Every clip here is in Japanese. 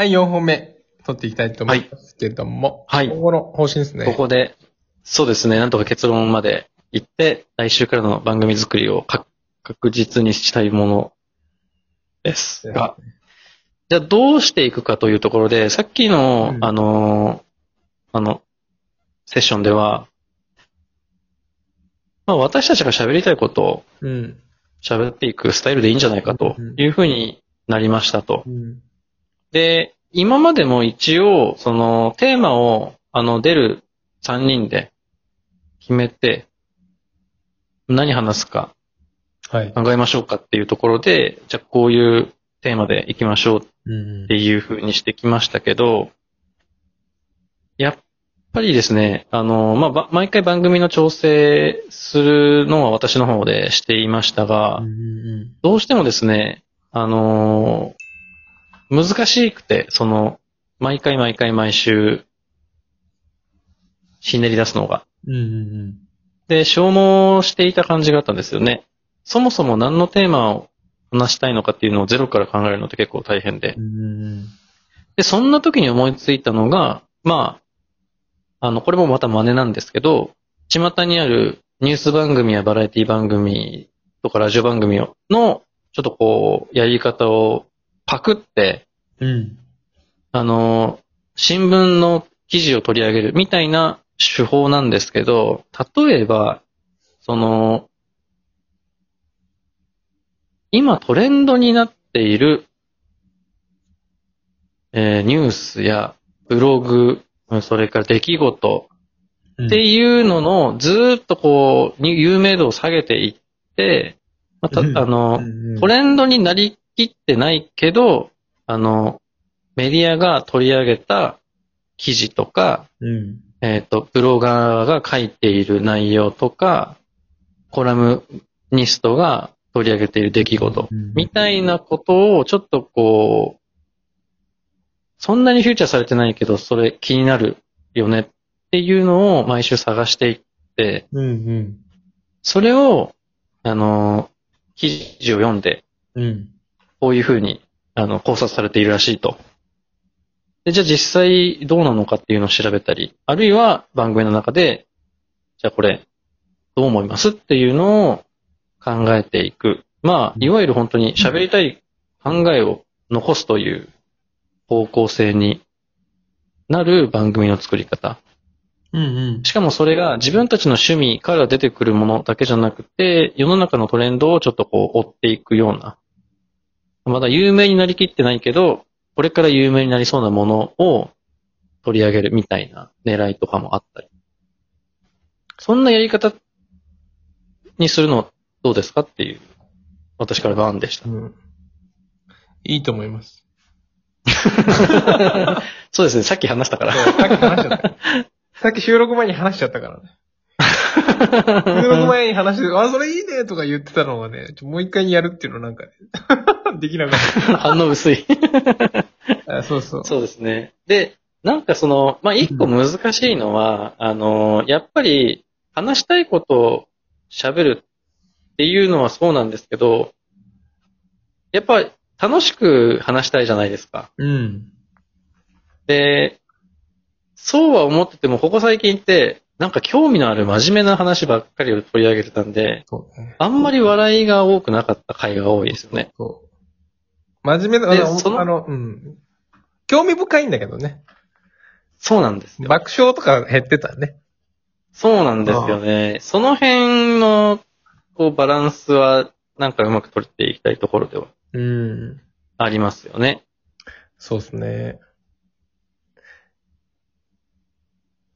はい、4本目、取っていきたいと思いますけども。はい今後の方針ですね。ここで、そうですね、なんとか結論まで行って、来週からの番組作りを確確実にしたいものですが、じゃあどうしていくかというところで、さっきの、うんあの、あの、セッションでは、まあ私たちが喋りたいことをうん。喋っていくスタイルでいいんじゃないかというふうになりましたと。うん。で、今までも一応、その、テーマを、あの、出る3人で決めて、何話すかはい。考えましょうかっていうところで、じゃあこういうテーマで行きましょううんっていう風にしてきましたけど、やっぱりですね、あの、まあ、ば毎回番組の調整するのは私の方でしていましたが、うんどうしてもですね、あのー難しくて、その、毎回毎回毎週、ひねり出すのが。うんうんで、消耗していた感じがあったんですよね。そもそも何のテーマを話したいのかっていうのをゼロから考えるのって結構大変でう。んうんで、そんな時に思いついたのが、まあ、あの、これもまた真似なんですけど、巷にあるニュース番組やバラエティ番組とかラジオ番組をの、ちょっとこう、やり方をパクって、うん。あの、新聞の記事を取り上げるみたいな手法なんですけど、例えば、その、今トレンドになっている、えーニュースやブログ、うんそれから出来事うん。っていうのの、ずーっとこう、に有名度を下げていって、また、うんあの、うんトレンドになりきってないけど、あの、メディアが取り上げた記事とか、うん。えっ、と、ブロガーが書いている内容とか、コラムニストが取り上げている出来事、うんみたいなことをちょっとこう、そんなにフューチャーされてないけど、それ気になるよねっていうのを毎週探していって、うんうん。それを、あの、記事を読んで、うん。こういうふうに、あの、考察されているらしいと。で、じゃあ実際どうなのかっていうのを調べたり、あるいは番組の中で、じゃあこれ、どう思いますっていうのを考えていく。まあ、いわゆる本当に喋りたい考えを残すという方向性になる番組の作り方。うんうん。しかもそれが自分たちの趣味から出てくるものだけじゃなくて、世の中のトレンドをちょっとこう追っていくような。まだ有名になりきってないけど、これから有名になりそうなものを取り上げるみたいな狙いとかもあったり。そんなやり方にするのはどうですかっていう、私からの案でした。うん。いいと思います。そうですね、さっき話したから。さっき話しちゃった。さっき収録前に話しちゃったからね。収録前に話して、あ、それいいねとか言ってたのがね、もう一回やるっていうのなんかね、できなかっ 反応薄い。そうそう。そうですね。で、なんかその、まあ、一個難しいのは、あの、やっぱり話したいことを喋るっていうのはそうなんですけど、やっぱり楽しく話したいじゃないですか。うん。で、そうは思ってても、ここ最近って、なんか興味のある真面目な話ばっかりを取り上げてたんで、ね。あんまり笑いが多くなかった回が多いですよね。そう。真面目な、あのでそのあの、うん。興味深いんだけどね。そうなんですよ。爆笑とか減ってたね。そうなんですよね。その辺の、こう、バランスは、なんかうまく取っていきたいところではうん。ありますよね。そうですね。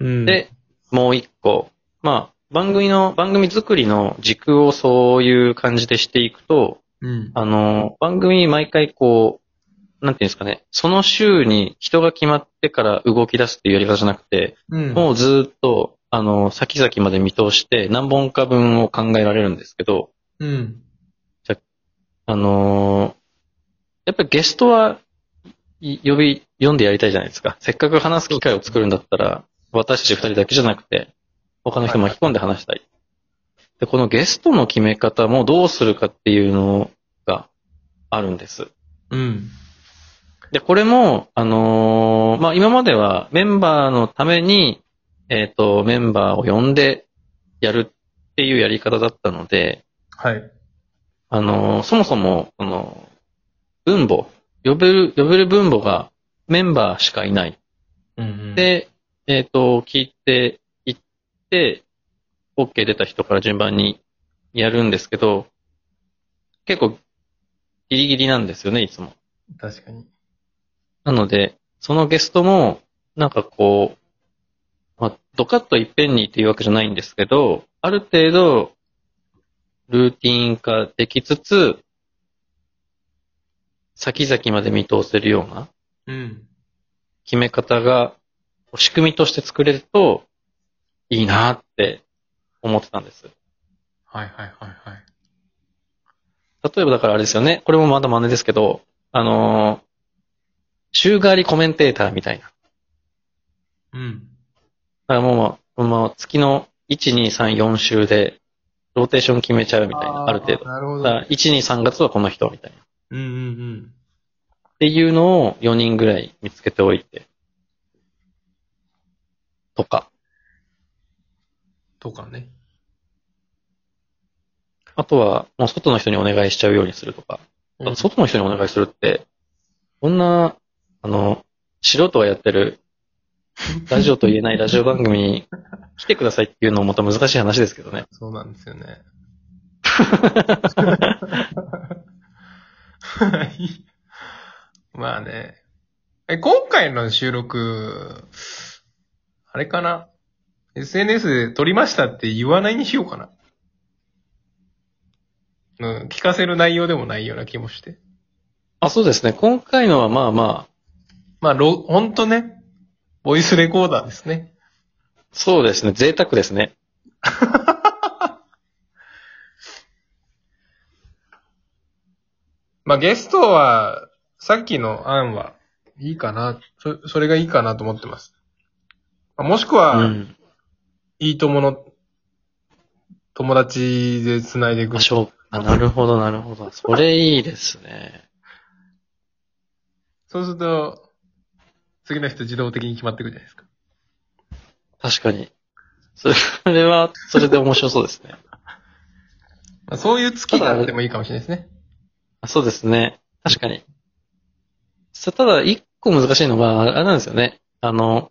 うん。で、もう一個。まあ、番組の、番組作りの軸をそういう感じでしていくと、うん。あの、番組毎回こう、なんていうんですかね、その週に人が決まってから動き出すっていうやり方じゃなくて、うん。もうずーっと、あの、先々まで見通して何本か分を考えられるんですけど、うん。あのーやっぱりゲストはい呼び、読んでやりたいじゃないですか。せっかく話す機会を作るんだったら、私たち二人だけじゃなくて、他の人巻き込んで話したい。で、このゲストの決め方もどうするかっていうのがあるんです。うん。で、これも、あのーまあ、今まではメンバーのために、えっ、と、メンバーを呼んでやるっていうやり方だったので、はい。あのーそもそも、あのー分母、呼べる、呼べる分母がメンバーしかいない。うんうん、で、えっ、と、聞いていって、OK 出た人から順番にやるんですけど、結構ギリギリなんですよね、いつも。確かに。なので、そのゲストも、なんかこう、まあ、ドカッといっぺんにっていうわけじゃないんですけど、ある程度、ルーティン化できつつ、先々まで見通せるようなうん。決め方が、仕組みとして作れると、いいなって思ってたんです。はいはいはいはい。例えばだからあれですよね。これもまだ真似ですけど、あのー週替わりコメンテーターみたいな。うん。だからもうまあ、まあ、月の1、2、3、4週で、ローテーション決めちゃうみたいな、ある程度。なるほど。だから1、2、3月はこの人みたいな。っうんうんうん。ていうのを4人ぐらい見つけておいて。とか。とかね。あとは、もう外の人にお願いしちゃうようにするとか。うん外の人にお願いするって、こんな、あの、素人がやってる、ラジオと言えないラジオ番組に 来てくださいっていうのもまた難しい話ですけどね。そうなんですよね。まあね。え、今回の収録、あれかな？?SNS で撮りましたって言わないにしようかな。うん、聞かせる内容でもないような気もして。あ、そうですね。今回のはまあまあ、まあ、ろ、ほんとね、ボイスレコーダーですね。そうですね。贅沢ですね。まあ、ゲストは、さっきの案はいいかな。そ、それがいいかなと思ってます。まあもしくは、うん。いいともの友達で繋いでいくあ、。しょうあ、なるほど、なるほど。それいいですね。そうすると、次の人自動的に決まっていくじゃないですか。確かに。それは、それで面白そうですね。まあ、そういう月があってもいいかもしれないですね。あそうですね。確かに。さただ、一個難しいのが、あれなんですよね。あの、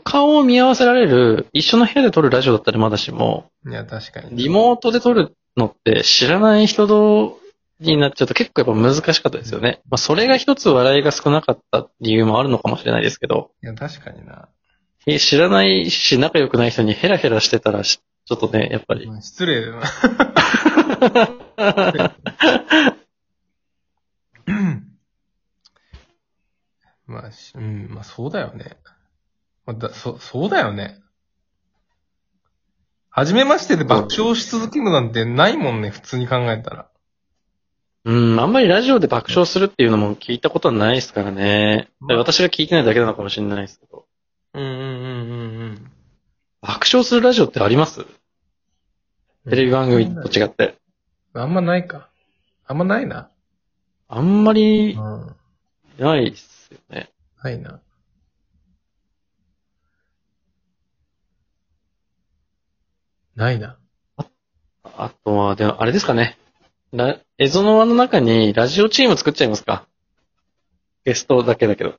顔を見合わせられる、一緒の部屋で撮るラジオだったらまだしも、いや、確かに。リモートで撮るのって知らない人同になっちゃうと結構やっぱ難しかったですよね。まあ、それが一つ笑いが少なかった理由もあるのかもしれないですけど、いや、確かにな。え知らないし仲良くない人にヘラヘラしてたらしちょっとね、やっぱり。まあ失礼だな。まあ、しうん、まあそうだよね。まあ、だそ、そうだよね。はじめましてで爆笑し続けるなんてないもんね、普通に考えたら。うん、あんまりラジオで爆笑するっていうのも聞いたことはないですからね。まあ私が聞いてないだけなのかもしれないですけど。うんうんうんうん爆笑するラジオってあります？うん。テレビ番組と違って。あんまないか。あんまないな。あんまりうん。ないっすよね。ないな。ないな。あとは、でも、あれですかね。ラ、エゾノワの中にラジオチーム作っちゃいますかゲストだけだけど。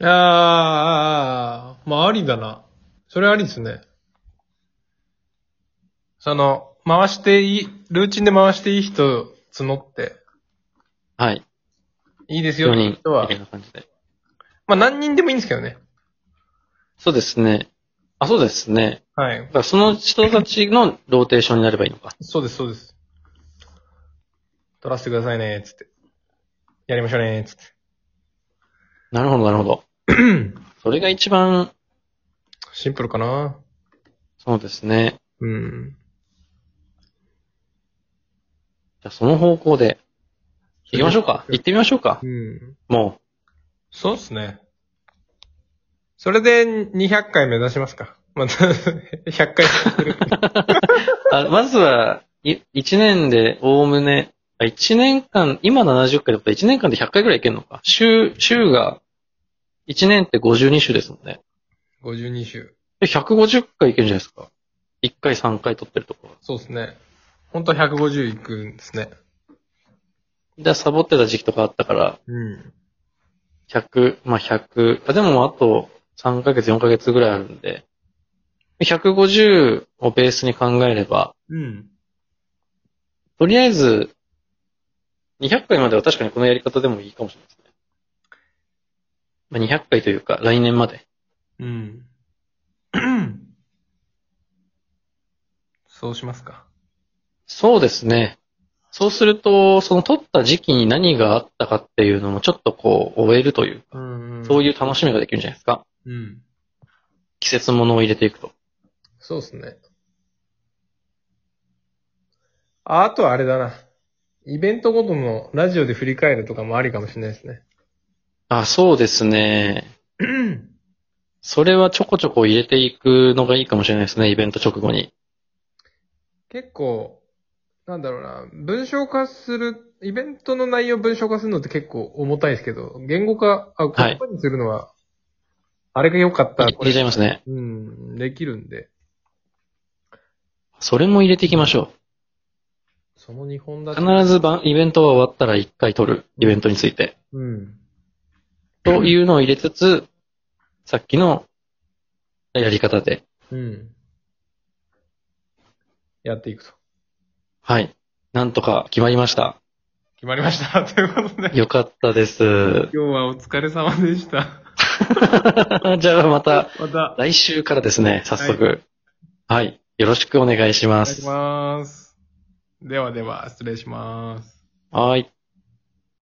あーあー、あーまあありだな。それありですね。その、回していい、ルーチンで回していい人募って、はい。いいですよ4って人、人はみたい、な感じで。まあ何人でもいいんですけどね。そうですね。あ、そうですね。はいその人たちのローテーションになればいいのか。そうです、そうです。撮らせてくださいね、つって。やりましょうね、つって。なるほど、なるほど。それが一番、シンプルかな。そうですね。うん。じゃあその方向で、行きましょうか。行ってみましょうかう。ん。もそうっすね。それで200回目指しますか。また、100回やってる。う。あまずは、い一年で、おおむね、あ1年間、今70回だったら1年間で100回ぐらいいけるのか。週、週が、1年って52週ですもんね。52週。で、150回いけるんじゃないですか。1回3回撮ってるところ。そうですね。本当は150いくんですね。で、サボってた時期とかあったから、うん。100、まあ100、あでもあと3ヶ月、4ヶ月ぐらいあるんで、150をベースに考えれば、うん。とりあえず、200回までは確かにこのやり方でもいいかもしれないですね。まあ、200回というか、来年まで。うん。そうしますか。そうですね。そうすると、その撮った時期に何があったかっていうのもちょっとこう、終えるという、うんそういう楽しみができるんじゃないですか。うん。季節物を入れていくと。そうですね。ああとはあれだな。イベントごとのラジオで振り返るとかもありかもしれないですね。あ、そうですね。それはちょこちょこ入れていくのがいいかもしれないですね、イベント直後に。結構、なんだろうな、文章化する、イベントの内容を文章化するのって結構重たいですけど、言語化、あ、言葉にするのは、あれが良かった。入れちゃいますね。うん、できるんで、それも入れていきましょその日本う。だと。必ずばんイベントが終わったら一回撮る、イベントについて。うん。というのを入れつつ、さっきのやり方で。うん。やっていくと。はい。なんとか決まりました。決まりました。ということで、よかったです。今日はお疲れ様でした。じゃあまたまた、来週からですね、早速。はい。よろしくお願いしまお願いしす。ます。ではでは、失礼します。はい。